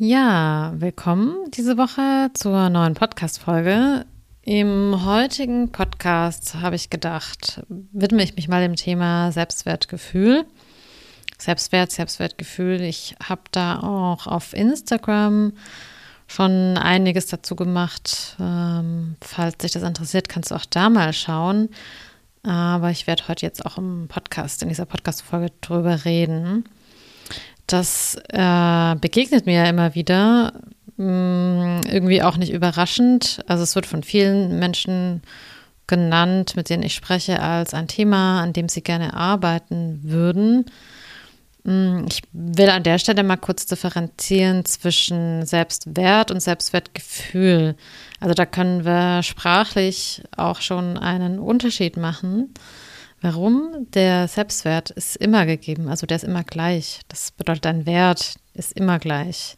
Ja, willkommen diese Woche zur neuen Podcast-Folge. Im heutigen Podcast habe ich gedacht, widme ich mich mal dem Thema Selbstwertgefühl. Selbstwert, Selbstwertgefühl. Ich habe da auch auf Instagram schon einiges dazu gemacht. Ähm, falls dich das interessiert, kannst du auch da mal schauen. Aber ich werde heute jetzt auch im Podcast, in dieser Podcast-Folge drüber reden. Das äh, begegnet mir ja immer wieder, mm, irgendwie auch nicht überraschend. Also es wird von vielen Menschen genannt, mit denen ich spreche, als ein Thema, an dem sie gerne arbeiten würden. Mm, ich will an der Stelle mal kurz differenzieren zwischen Selbstwert und Selbstwertgefühl. Also da können wir sprachlich auch schon einen Unterschied machen. Warum? Der Selbstwert ist immer gegeben, also der ist immer gleich. Das bedeutet, dein Wert ist immer gleich.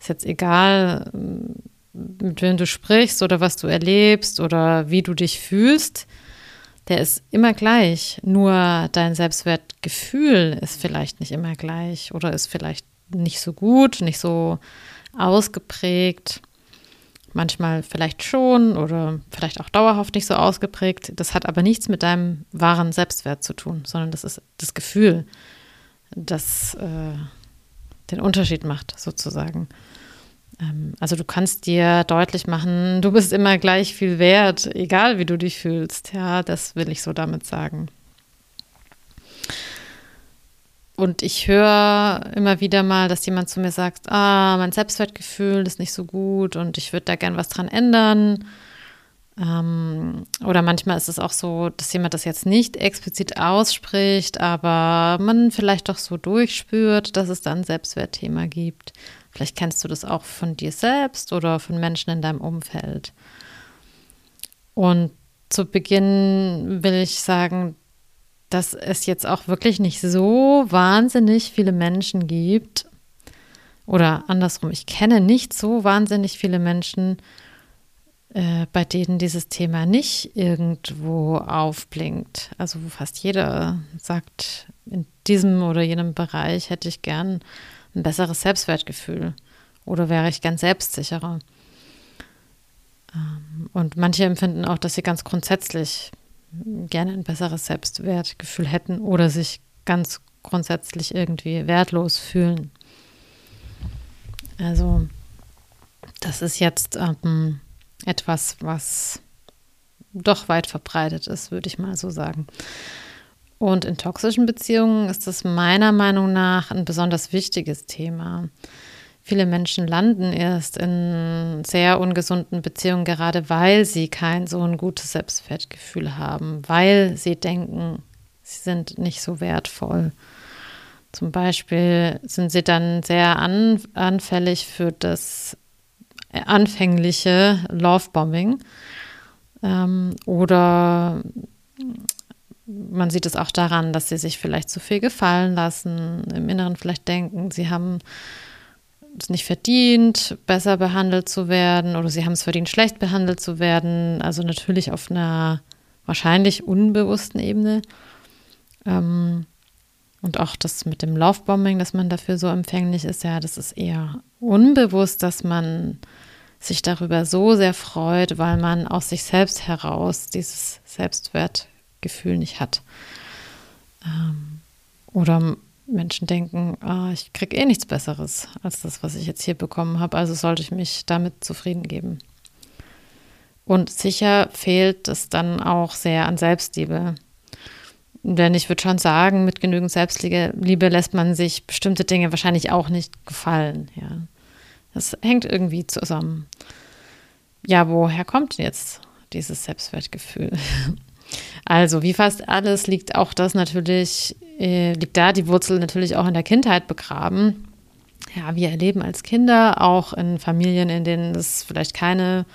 Ist jetzt egal, mit wem du sprichst oder was du erlebst oder wie du dich fühlst, der ist immer gleich. Nur dein Selbstwertgefühl ist vielleicht nicht immer gleich oder ist vielleicht nicht so gut, nicht so ausgeprägt manchmal vielleicht schon oder vielleicht auch dauerhaft nicht so ausgeprägt. Das hat aber nichts mit deinem wahren Selbstwert zu tun, sondern das ist das Gefühl, das äh, den Unterschied macht, sozusagen. Ähm, also du kannst dir deutlich machen, du bist immer gleich viel wert, egal wie du dich fühlst. Ja, das will ich so damit sagen. Und ich höre immer wieder mal, dass jemand zu mir sagt, ah, mein Selbstwertgefühl ist nicht so gut und ich würde da gern was dran ändern. Ähm, oder manchmal ist es auch so, dass jemand das jetzt nicht explizit ausspricht, aber man vielleicht doch so durchspürt, dass es da ein Selbstwertthema gibt. Vielleicht kennst du das auch von dir selbst oder von Menschen in deinem Umfeld. Und zu Beginn will ich sagen, dass es jetzt auch wirklich nicht so wahnsinnig viele Menschen gibt, oder andersrum, ich kenne nicht so wahnsinnig viele Menschen, äh, bei denen dieses Thema nicht irgendwo aufblinkt. Also fast jeder sagt, in diesem oder jenem Bereich hätte ich gern ein besseres Selbstwertgefühl oder wäre ich ganz selbstsicherer. Ähm, und manche empfinden auch, dass sie ganz grundsätzlich gerne ein besseres Selbstwertgefühl hätten oder sich ganz grundsätzlich irgendwie wertlos fühlen. Also das ist jetzt ähm, etwas, was doch weit verbreitet ist, würde ich mal so sagen. Und in toxischen Beziehungen ist das meiner Meinung nach ein besonders wichtiges Thema. Viele Menschen landen erst in sehr ungesunden Beziehungen, gerade weil sie kein so ein gutes Selbstwertgefühl haben, weil sie denken, sie sind nicht so wertvoll. Zum Beispiel sind sie dann sehr an, anfällig für das anfängliche Lovebombing ähm, oder man sieht es auch daran, dass sie sich vielleicht zu viel gefallen lassen, im Inneren vielleicht denken, sie haben es nicht verdient, besser behandelt zu werden oder sie haben es verdient, schlecht behandelt zu werden. Also natürlich auf einer wahrscheinlich unbewussten Ebene. Ähm, und auch das mit dem Laufbombing, dass man dafür so empfänglich ist, ja, das ist eher unbewusst, dass man sich darüber so sehr freut, weil man aus sich selbst heraus dieses Selbstwertgefühl nicht hat. Ähm, oder Menschen denken, ah, ich kriege eh nichts Besseres als das, was ich jetzt hier bekommen habe, also sollte ich mich damit zufrieden geben. Und sicher fehlt es dann auch sehr an Selbstliebe. Denn ich würde schon sagen, mit genügend Selbstliebe lässt man sich bestimmte Dinge wahrscheinlich auch nicht gefallen. Ja. Das hängt irgendwie zusammen. Ja, woher kommt jetzt dieses Selbstwertgefühl? Also, wie fast alles liegt auch das natürlich, äh, liegt da die Wurzel natürlich auch in der Kindheit begraben. Ja, wir erleben als Kinder auch in Familien, in denen es vielleicht keine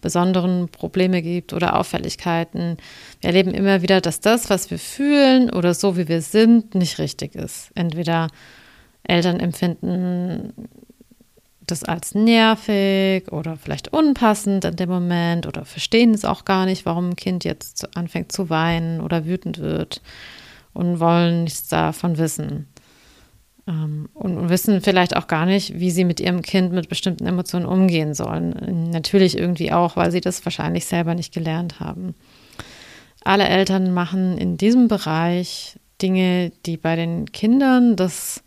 besonderen Probleme gibt oder Auffälligkeiten. Wir erleben immer wieder, dass das, was wir fühlen oder so wie wir sind, nicht richtig ist. Entweder Eltern empfinden das als nervig oder vielleicht unpassend in dem Moment oder verstehen es auch gar nicht, warum ein Kind jetzt anfängt zu weinen oder wütend wird und wollen nichts davon wissen. ähm, und wissen vielleicht auch gar nicht, wie sie mit ihrem Kind mit bestimmten Emotionen umgehen sollen. Natürlich irgendwie auch, weil sie das wahrscheinlich selber nicht gelernt haben. Alle Eltern machen in diesem Bereich Dinge, die bei den Kindern das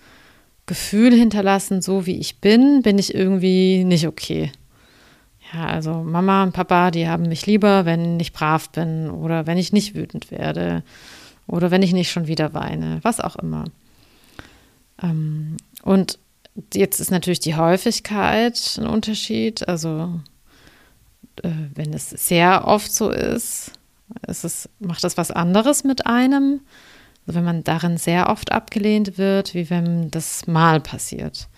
Gefühl hinterlassen, so wie ich bin, bin ich irgendwie nicht okay. Ja, also Mama und Papa, die haben mich lieber, wenn ich brav bin oder wenn ich nicht wütend werde oder wenn ich nicht schon wieder weine, was auch immer. Ähm, und jetzt ist natürlich die Häufigkeit ein Unterschied. Also äh, wenn es sehr oft so ist, ist es, macht das was anderes mit einem. Also wenn man darin sehr oft abgelehnt wird, wie wenn das mal passiert.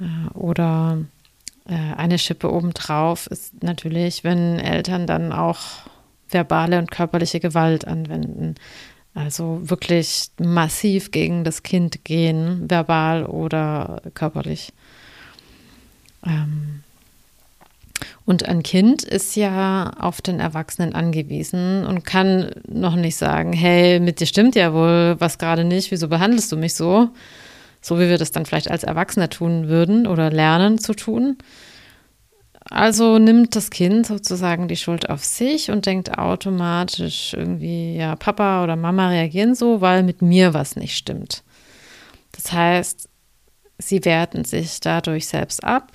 Äh, oder äh, eine Schippe obendrauf ist natürlich, wenn Eltern dann auch verbale und körperliche Gewalt anwenden. Also wirklich massiv gegen das Kind gehen, verbal oder körperlich. Ähm, und ein Kind ist ja auf den Erwachsenen angewiesen und kann noch nicht sagen, hey, mit dir stimmt ja wohl was gerade nicht, wieso behandelst du mich so? So wie wir das dann vielleicht als Erwachsener tun würden oder lernen zu tun. Also nimmt das Kind sozusagen die Schuld auf sich und denkt automatisch irgendwie, ja, Papa oder Mama reagieren so, weil mit mir was nicht stimmt. Das heißt, sie werten sich dadurch selbst ab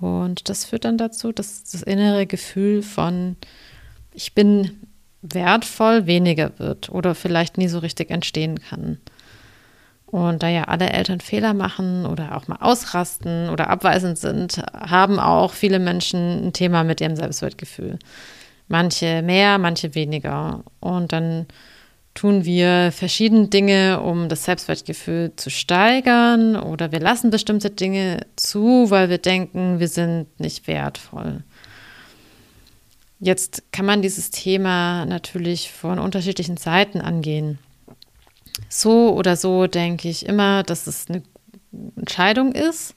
und das führt dann dazu, dass das innere Gefühl von ich bin wertvoll weniger wird oder vielleicht nie so richtig entstehen kann. Und da ja alle Eltern Fehler machen oder auch mal ausrasten oder abweisend sind, haben auch viele Menschen ein Thema mit ihrem Selbstwertgefühl. Manche mehr, manche weniger. Und dann tun wir verschiedene Dinge, um das Selbstwertgefühl zu steigern oder wir lassen bestimmte Dinge zu, weil wir denken, wir sind nicht wertvoll. Jetzt kann man dieses Thema natürlich von unterschiedlichen Seiten angehen. So oder so denke ich immer, dass es eine Entscheidung ist,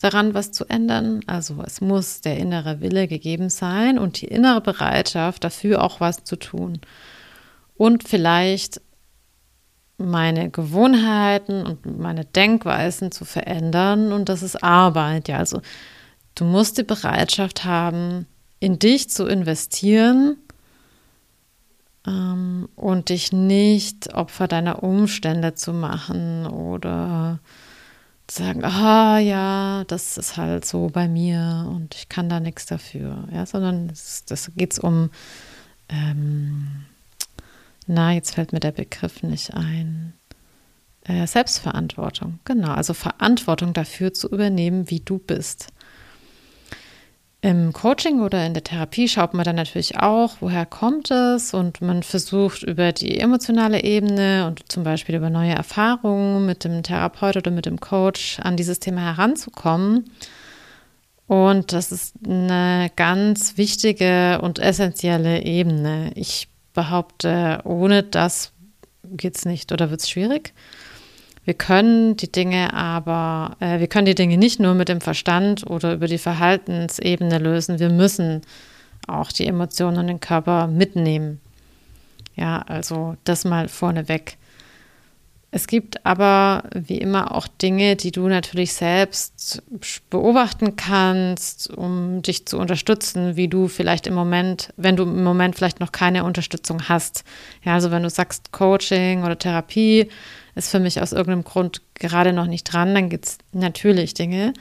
daran was zu ändern. Also es muss der innere Wille gegeben sein und die innere Bereitschaft dafür auch was zu tun und vielleicht meine Gewohnheiten und meine Denkweisen zu verändern und das ist Arbeit. Ja, also du musst die Bereitschaft haben, in dich zu investieren ähm, und dich nicht Opfer deiner Umstände zu machen oder zu sagen, ah ja, das ist halt so bei mir und ich kann da nichts dafür. Ja, sondern das, das geht es um ähm, na, jetzt fällt mir der Begriff nicht ein. Äh, Selbstverantwortung, genau, also Verantwortung dafür zu übernehmen, wie du bist. Im Coaching oder in der Therapie schaut man dann natürlich auch, woher kommt es und man versucht über die emotionale Ebene und zum Beispiel über neue Erfahrungen mit dem Therapeut oder mit dem Coach an dieses Thema heranzukommen. Und das ist eine ganz wichtige und essentielle Ebene. Ich behaupte, ohne das geht es nicht oder wird es schwierig. Wir können die Dinge aber, äh, wir können die Dinge nicht nur mit dem Verstand oder über die Verhaltensebene lösen. Wir müssen auch die Emotionen und den Körper mitnehmen. Ja, also das mal vorneweg. Es gibt aber wie immer auch Dinge, die du natürlich selbst beobachten kannst, um dich zu unterstützen, wie du vielleicht im Moment, wenn du im Moment vielleicht noch keine Unterstützung hast. Ja, also wenn du sagst, Coaching oder Therapie ist für mich aus irgendeinem Grund gerade noch nicht dran, dann gibt es natürlich Dinge,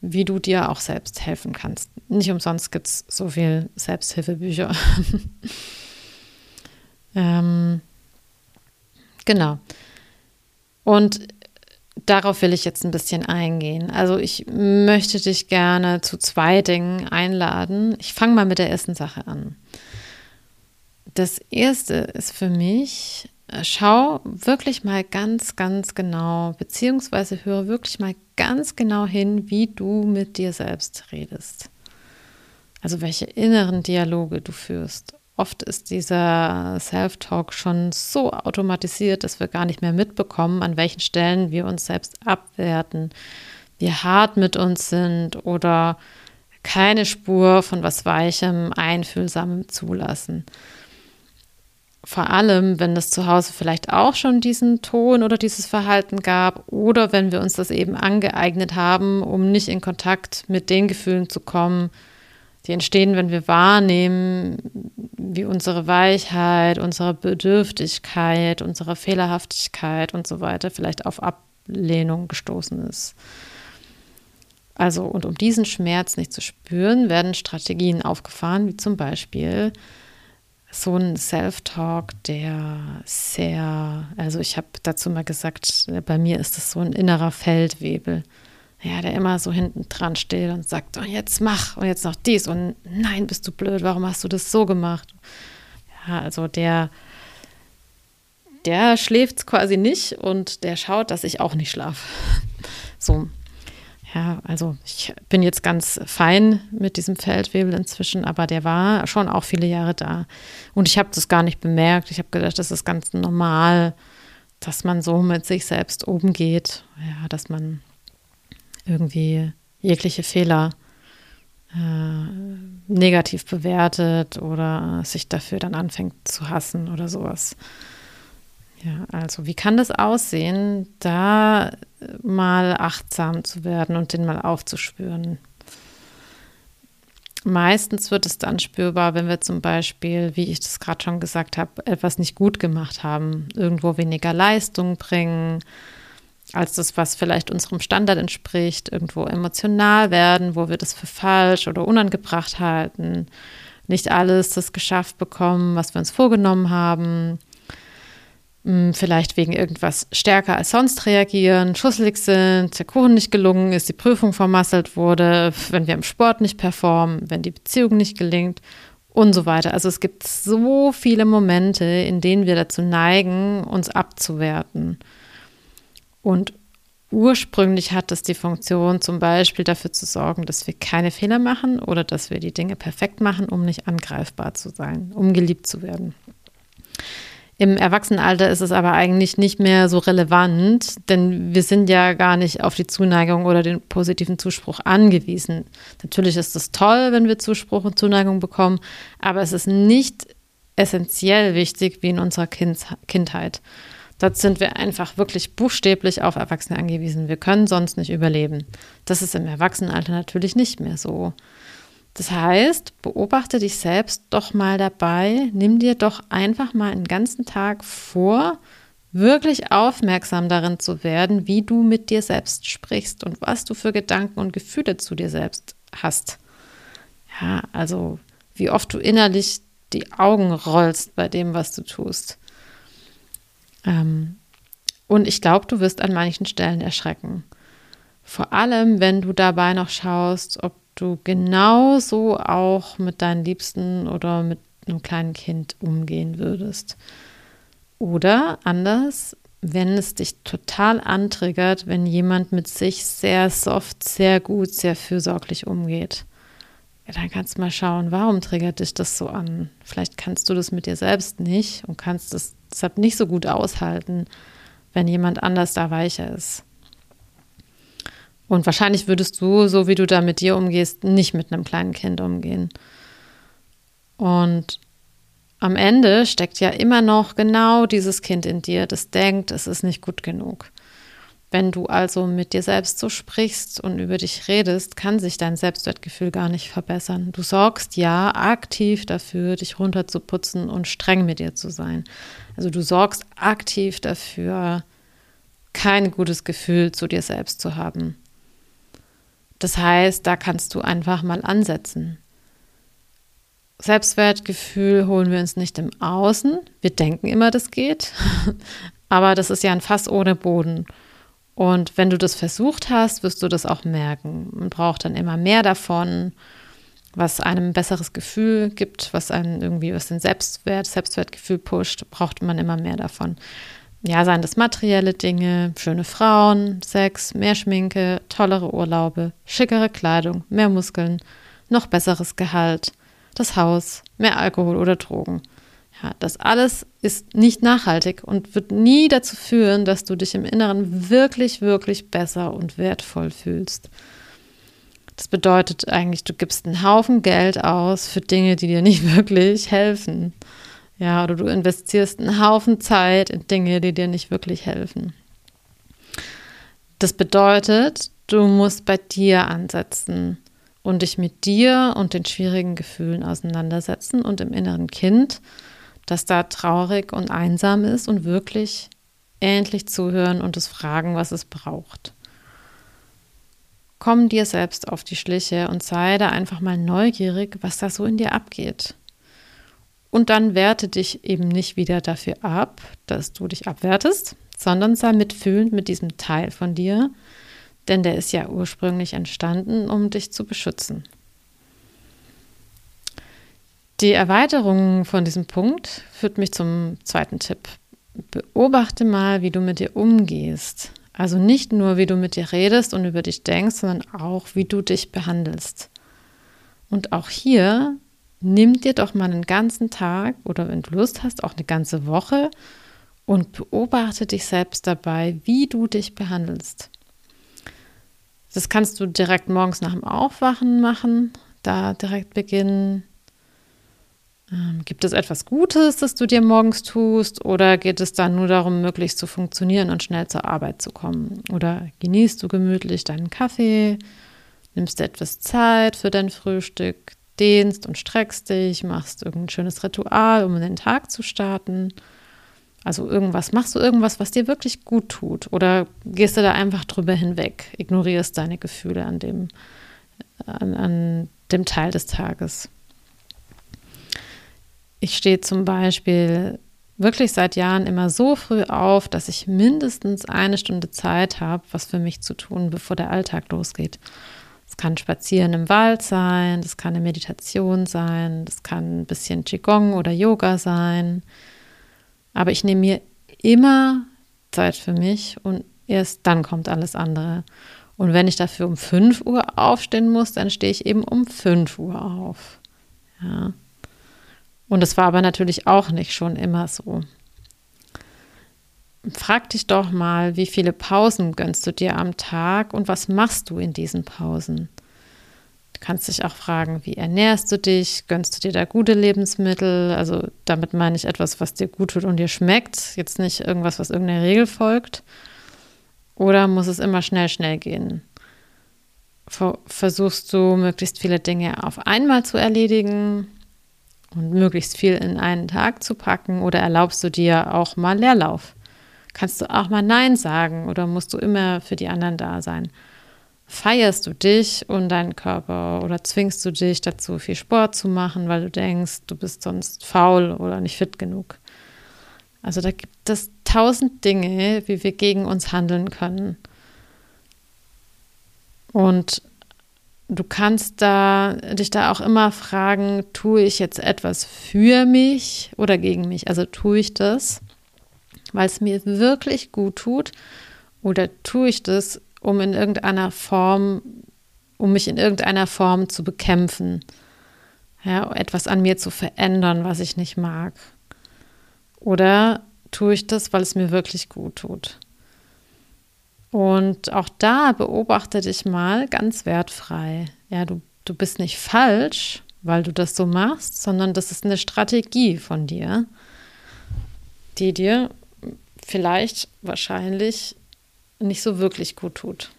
wie du dir auch selbst helfen kannst. Nicht umsonst gibt es so viel Selbsthilfebücher. ähm, genau. Und darauf will ich jetzt ein bisschen eingehen. Also ich möchte dich gerne zu zwei Dingen einladen. Ich fange mal mit der ersten Sache an. Das erste ist für mich, schau wirklich mal ganz, ganz genau, beziehungsweise höre wirklich mal ganz genau hin, wie du mit dir selbst redest. Also welche inneren Dialoge du führst. Oft ist dieser Self-Talk schon so automatisiert, dass wir gar nicht mehr mitbekommen, an welchen Stellen wir uns selbst abwerten, wie hart mit uns sind oder keine Spur von was Weichem, Einfühlsamem zulassen. vor allem, wenn es zu Hause vielleicht auch schon diesen Ton oder dieses Verhalten gab oder wenn wir uns das eben angeeignet haben, um nicht in Kontakt mit den Gefühlen zu kommen, die entstehen, wenn wir wahrnehmen, wie unsere Weichheit, unsere Bedürftigkeit, unsere Fehlerhaftigkeit und so weiter vielleicht auf Ablehnung gestoßen ist. Also, und um diesen Schmerz nicht zu spüren, werden Strategien aufgefahren, wie zum Beispiel so ein Self-Talk, der sehr, also ich habe dazu mal gesagt, bei mir ist das so ein innerer Feldwebel. Ja, der immer so hinten dran steht und sagt, oh, jetzt mach und jetzt noch dies und nein, bist du blöd, warum hast du das so gemacht? Ja, also der, der schläft quasi nicht und der schaut, dass ich auch nicht schlafe. So, ja, also ich bin jetzt ganz fein mit diesem Feldwebel inzwischen, aber der war schon auch viele Jahre da. Und ich habe das gar nicht bemerkt. Ich habe gedacht, das ist ganz normal, dass man so mit sich selbst umgeht. Ja, dass man irgendwie jegliche Fehler äh, negativ bewertet oder sich dafür dann anfängt zu hassen oder sowas. Ja, also wie kann das aussehen, da mal achtsam zu werden und den mal aufzuspüren? Meistens wird es dann spürbar, wenn wir zum Beispiel, wie ich das gerade schon gesagt habe, etwas nicht gut gemacht haben, irgendwo weniger Leistung bringen, als das, was vielleicht unserem Standard entspricht, irgendwo emotional werden, wo wir das für falsch oder unangebracht halten, nicht alles das geschafft bekommen, was wir uns vorgenommen haben, hm, vielleicht wegen irgendwas stärker als sonst reagieren, schusselig sind, der Kuchen nicht gelungen ist, die Prüfung vermasselt wurde, wenn wir im Sport nicht performen, wenn die Beziehung nicht gelingt und so weiter. Also es gibt so viele Momente, in denen wir dazu neigen, uns abzuwerten. Und ursprünglich hat es die Funktion, zum Beispiel dafür zu sorgen, dass wir keine Fehler machen oder dass wir die Dinge perfekt machen, um nicht angreifbar zu sein, um geliebt zu werden. Im Erwachsenenalter ist es aber eigentlich nicht mehr so relevant, denn wir sind ja gar nicht auf die Zuneigung oder den positiven Zuspruch angewiesen. Natürlich ist es toll, wenn wir Zuspruch und Zuneigung bekommen, aber es ist nicht essentiell wichtig wie in unserer kind Kindheit. Dort sind wir einfach wirklich buchstäblich auf Erwachsene angewiesen. Wir können sonst nicht überleben. Das ist im Erwachsenenalter natürlich nicht mehr so. Das heißt, beobachte dich selbst doch mal dabei, nimm dir doch einfach mal einen ganzen Tag vor, wirklich aufmerksam darin zu werden, wie du mit dir selbst sprichst und was du für Gedanken und Gefühle zu dir selbst hast. Ja, also wie oft du innerlich die Augen rollst bei dem, was du tust. Ähm, und ich glaube, du wirst an manchen Stellen erschrecken. Vor allem, wenn du dabei noch schaust, ob du genauso auch mit deinen Liebsten oder mit einem kleinen Kind umgehen würdest. Oder anders, wenn es dich total antriggert, wenn jemand mit sich sehr soft, sehr gut, sehr fürsorglich umgeht. Ja, dann kannst du mal schauen, warum triggert dich das so an? Vielleicht kannst du das mit dir selbst nicht und kannst es deshalb nicht so gut aushalten, wenn jemand anders da weicher ist. Und wahrscheinlich würdest du, so wie du da mit dir umgehst, nicht mit einem kleinen Kind umgehen. Und am Ende steckt ja immer noch genau dieses Kind in dir, das denkt, es ist nicht gut genug. Wenn du also mit dir selbst so sprichst und über dich redest, kann sich dein Selbstwertgefühl gar nicht verbessern. Du sorgst ja aktiv dafür, dich runterzuputzen und streng mit dir zu sein. Also du sorgst aktiv dafür, kein gutes Gefühl zu dir selbst zu haben. Das heißt, da kannst du einfach mal ansetzen. Selbstwertgefühl holen wir uns nicht im Außen. Wir denken immer, das geht. Aber das ist ja ein Fass ohne Boden. Und wenn du das versucht hast, wirst du das auch merken. Man braucht dann immer mehr davon, was einem ein besseres Gefühl gibt, was einem irgendwie, was den Selbstwert, Selbstwertgefühl pusht, braucht man immer mehr davon ja, seien das materielle Dinge, schöne Frauen, Sex, mehr Schminke, tollere Urlaube, schickere Kleidung, mehr Muskeln, noch besseres Gehalt, das Haus, mehr Alkohol oder Drogen. Ja, das alles ist nicht nachhaltig und wird nie dazu führen, dass du dich im Inneren wirklich, wirklich besser und wertvoll fühlst. Das bedeutet eigentlich, du gibst einen Haufen Geld aus für Dinge, die dir nicht wirklich helfen. Ja, oder du investierst einen Haufen Zeit in Dinge, die dir nicht wirklich helfen. Das bedeutet, du musst bei dir ansetzen und dich mit dir und den schwierigen Gefühlen auseinandersetzen und im inneren Kind, das da traurig und einsam ist und wirklich endlich zuhören und es fragen, was es braucht. Komm dir selbst auf die Schliche und sei da einfach mal neugierig, was da so in dir abgeht. Und dann werte dich eben nicht wieder dafür ab, dass du dich abwertest, sondern sei mitfühlend mit diesem Teil von dir, denn der ist ja ursprünglich entstanden, um dich zu beschützen. Die Erweiterung von diesem Punkt führt mich zum zweiten Tipp. Beobachte mal, wie du mit dir umgehst. Also nicht nur, wie du mit dir redest und über dich denkst, sondern auch, wie du dich behandelst. Und auch hier nimm dir doch mal einen ganzen Tag oder wenn du Lust hast, auch eine ganze Woche und beobachte dich selbst dabei, wie du dich behandelst. Das kannst du direkt morgens nach dem Aufwachen machen, da direkt beginnen. Ähm, gibt es etwas Gutes, das du dir morgens tust, oder geht es dann nur darum, möglichst zu funktionieren und schnell zur Arbeit zu kommen? Oder genießt du gemütlich deinen Kaffee, nimmst du etwas Zeit für dein Frühstück, dehnst und streckst dich, machst irgendein schönes Ritual, um den Tag zu starten. Also irgendwas, machst du irgendwas, was dir wirklich gut tut? Oder gehst du da einfach drüber hinweg, ignorierst deine Gefühle an dem, an, an dem Teil des Tages? Ich stehe zum Beispiel wirklich seit Jahren immer so früh auf, dass ich mindestens eine Stunde Zeit habe, was für mich zu tun, bevor der Alltag losgeht kann Spazieren im Wald sein, das kann eine Meditation sein, das kann ein bisschen Qigong oder Yoga sein. Aber ich nehme mir immer Zeit für mich und erst dann kommt alles andere. Und wenn ich dafür um 5 Uhr aufstehen muss, dann stehe ich eben um 5 Uhr auf. Ja. Und es war aber natürlich auch nicht schon immer so. Frag dich doch mal, wie viele Pausen gönnst du dir am Tag und was machst du in diesen Pausen? Du kannst dich auch fragen, wie ernährst du dich? Gönnst du dir da gute Lebensmittel? Also damit meine ich etwas, was dir gut tut und dir schmeckt, jetzt nicht irgendwas, was irgendeiner Regel folgt. Oder muss es immer schnell, schnell gehen? Versuchst du möglichst viele Dinge auf einmal zu erledigen und möglichst viel in einen Tag zu packen? Oder erlaubst du dir auch mal Leerlauf? Kannst du auch mal Nein sagen oder musst du immer für die anderen da sein? Feierst du dich und deinen Körper oder zwingst du dich dazu, viel Sport zu machen, weil du denkst, du bist sonst faul oder nicht fit genug? Also da gibt es tausend Dinge, wie wir gegen uns handeln können. Und du kannst da, dich da auch immer fragen, tue ich jetzt etwas für mich oder gegen mich? Also tue ich das? weil es mir wirklich gut tut? Oder tue ich das, um in irgendeiner Form, um mich in irgendeiner Form zu bekämpfen? Ja, etwas an mir zu verändern, was ich nicht mag? Oder tue ich das, weil es mir wirklich gut tut? Und auch da beobachte dich mal ganz wertfrei. Ja, du, du bist nicht falsch, weil du das so machst, sondern das ist eine Strategie von dir, die dir vielleicht wahrscheinlich nicht so wirklich gut tut.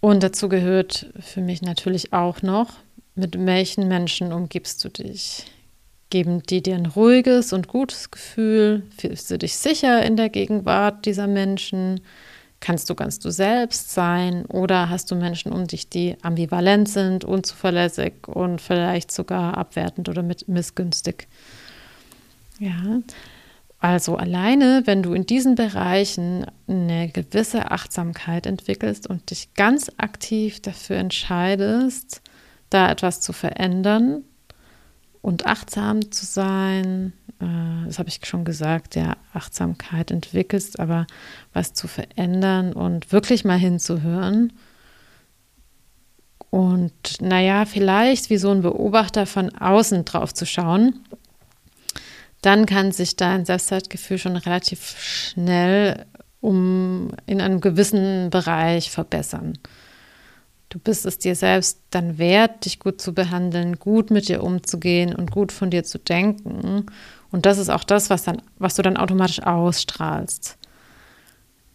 Und dazu gehört für mich natürlich auch noch, mit welchen Menschen umgibst du dich? Geben die dir ein ruhiges und gutes Gefühl? Fühlst du dich sicher in der Gegenwart dieser Menschen? Kannst du ganz du selbst sein? Oder hast du Menschen um dich, die ambivalent sind, unzuverlässig und vielleicht sogar abwertend oder missgünstig? Ja, also alleine, wenn du in diesen Bereichen eine gewisse Achtsamkeit entwickelst und dich ganz aktiv dafür entscheidest, da etwas zu verändern und achtsam zu sein, äh, das habe ich schon gesagt, ja, Achtsamkeit entwickelst, aber was zu verändern und wirklich mal hinzuhören. Und naja, vielleicht wie so ein Beobachter von außen drauf zu schauen dann kann sich dein Selbstwertgefühl schon relativ schnell um in einem gewissen Bereich verbessern. Du bist es dir selbst dann wert, dich gut zu behandeln, gut mit dir umzugehen und gut von dir zu denken. Und das ist auch das, was, dann, was du dann automatisch ausstrahlst.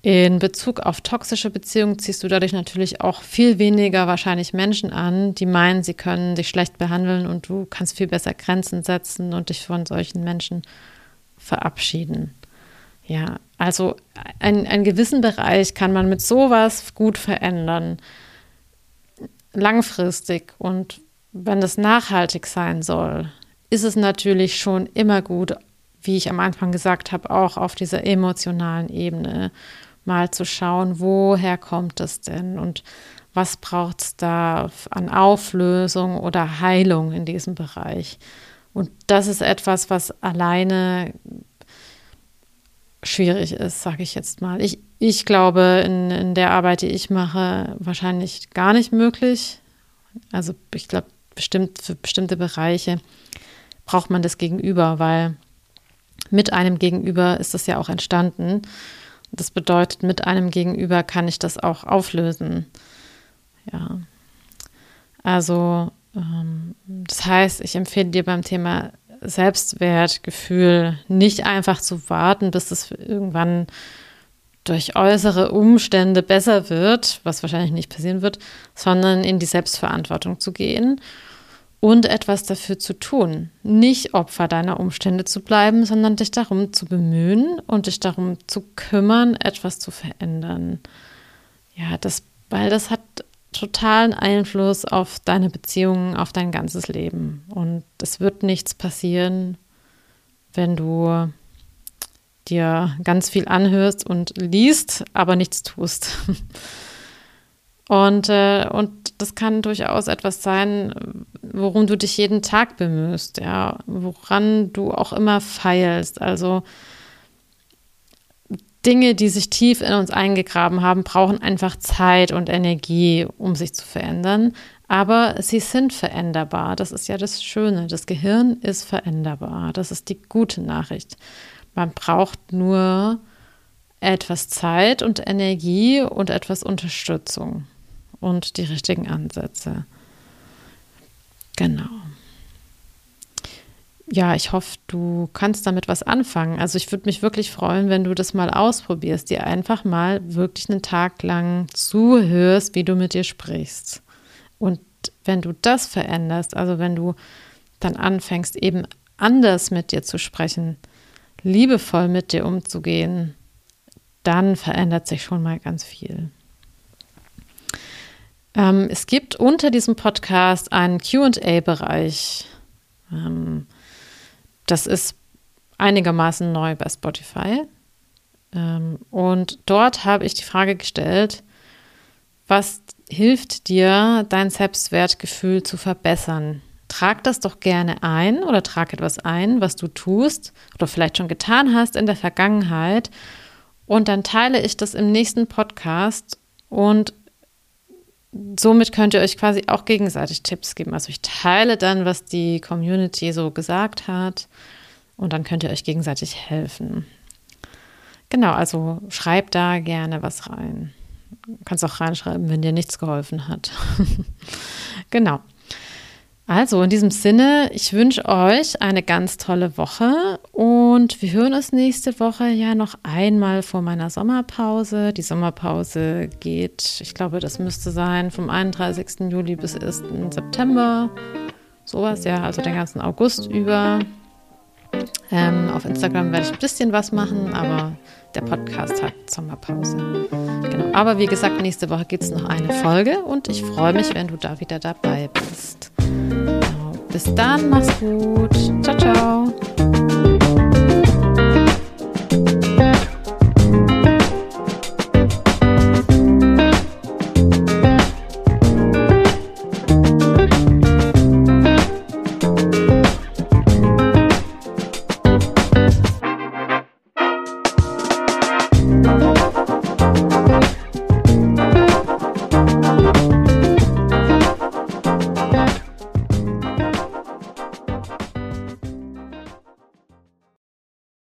In Bezug auf toxische Beziehungen ziehst du dadurch natürlich auch viel weniger wahrscheinlich Menschen an, die meinen, sie können dich schlecht behandeln und du kannst viel besser Grenzen setzen und dich von solchen Menschen verabschieden. Ja, also ein, einen gewissen Bereich kann man mit sowas gut verändern, langfristig. Und wenn das nachhaltig sein soll, ist es natürlich schon immer gut, wie ich am Anfang gesagt habe, auch auf dieser emotionalen Ebene mal zu schauen, woher kommt es denn und was braucht es da an Auflösung oder Heilung in diesem Bereich. Und das ist etwas, was alleine schwierig ist, sage ich jetzt mal. Ich, ich glaube, in, in der Arbeit, die ich mache, wahrscheinlich gar nicht möglich. Also ich glaube, bestimmt für bestimmte Bereiche braucht man das Gegenüber, weil mit einem Gegenüber ist das ja auch entstanden. Das bedeutet, mit einem Gegenüber kann ich das auch auflösen. Ja. Also, ähm, das heißt, ich empfehle dir beim Thema Selbstwertgefühl nicht einfach zu warten, bis es irgendwann durch äußere Umstände besser wird, was wahrscheinlich nicht passieren wird, sondern in die Selbstverantwortung zu gehen und etwas dafür zu tun. Nicht Opfer deiner Umstände zu bleiben, sondern dich darum zu bemühen und dich darum zu kümmern, etwas zu verändern. Ja, das, weil das hat totalen Einfluss auf deine Beziehungen, auf dein ganzes Leben. Und es wird nichts passieren, wenn du dir ganz viel anhörst und liest, aber nichts tust. Und, äh, und das kann durchaus etwas sein, worum du dich jeden Tag bemühst, ja, woran du auch immer feilst. Also Dinge, die sich tief in uns eingegraben haben, brauchen einfach Zeit und Energie, um sich zu verändern. Aber sie sind veränderbar. Das ist ja das Schöne. Das Gehirn ist veränderbar. Das ist die gute Nachricht. Man braucht nur etwas Zeit und Energie und etwas Unterstützung und die richtigen Ansätze. Genau. Ja, ich hoffe, du kannst damit was anfangen. Also ich würde mich wirklich freuen, wenn du das mal ausprobierst, dir einfach mal wirklich einen Tag lang zuhörst, wie du mit dir sprichst. Und wenn du das veränderst, also wenn du dann anfängst, eben anders mit dir zu sprechen, liebevoll mit dir umzugehen, dann verändert sich schon mal ganz viel. Ähm, es gibt unter diesem Podcast einen QA-Bereich. Das ist einigermaßen neu bei Spotify. Ähm, und dort habe ich die Frage gestellt, was hilft dir, dein Selbstwertgefühl zu verbessern? Trag das doch gerne ein oder trag etwas ein, was du tust oder vielleicht schon getan hast in der Vergangenheit. Und dann teile ich das im nächsten Podcast und somit könnt ihr euch quasi auch gegenseitig Tipps geben. Also ich teile dann, was die Community so gesagt hat und dann könnt ihr euch gegenseitig helfen. Genau, also schreib da gerne was rein. Du kannst auch reinschreiben, wenn dir nichts geholfen hat. genau. Also in diesem Sinne, ich wünsche euch eine ganz tolle Woche und wir hören uns nächste Woche ja noch einmal vor meiner Sommerpause. Die Sommerpause geht, ich glaube, das müsste sein vom 31. Juli bis 1. September. Sowas, ja, also den ganzen August über. Ähm, auf Instagram werde ich ein bisschen was machen, aber der Podcast hat Sommerpause. Genau. Aber wie gesagt, nächste Woche gibt es noch eine Folge und ich freue mich, wenn du da wieder dabei bist. Bis dann, mach's gut. Ciao, ciao.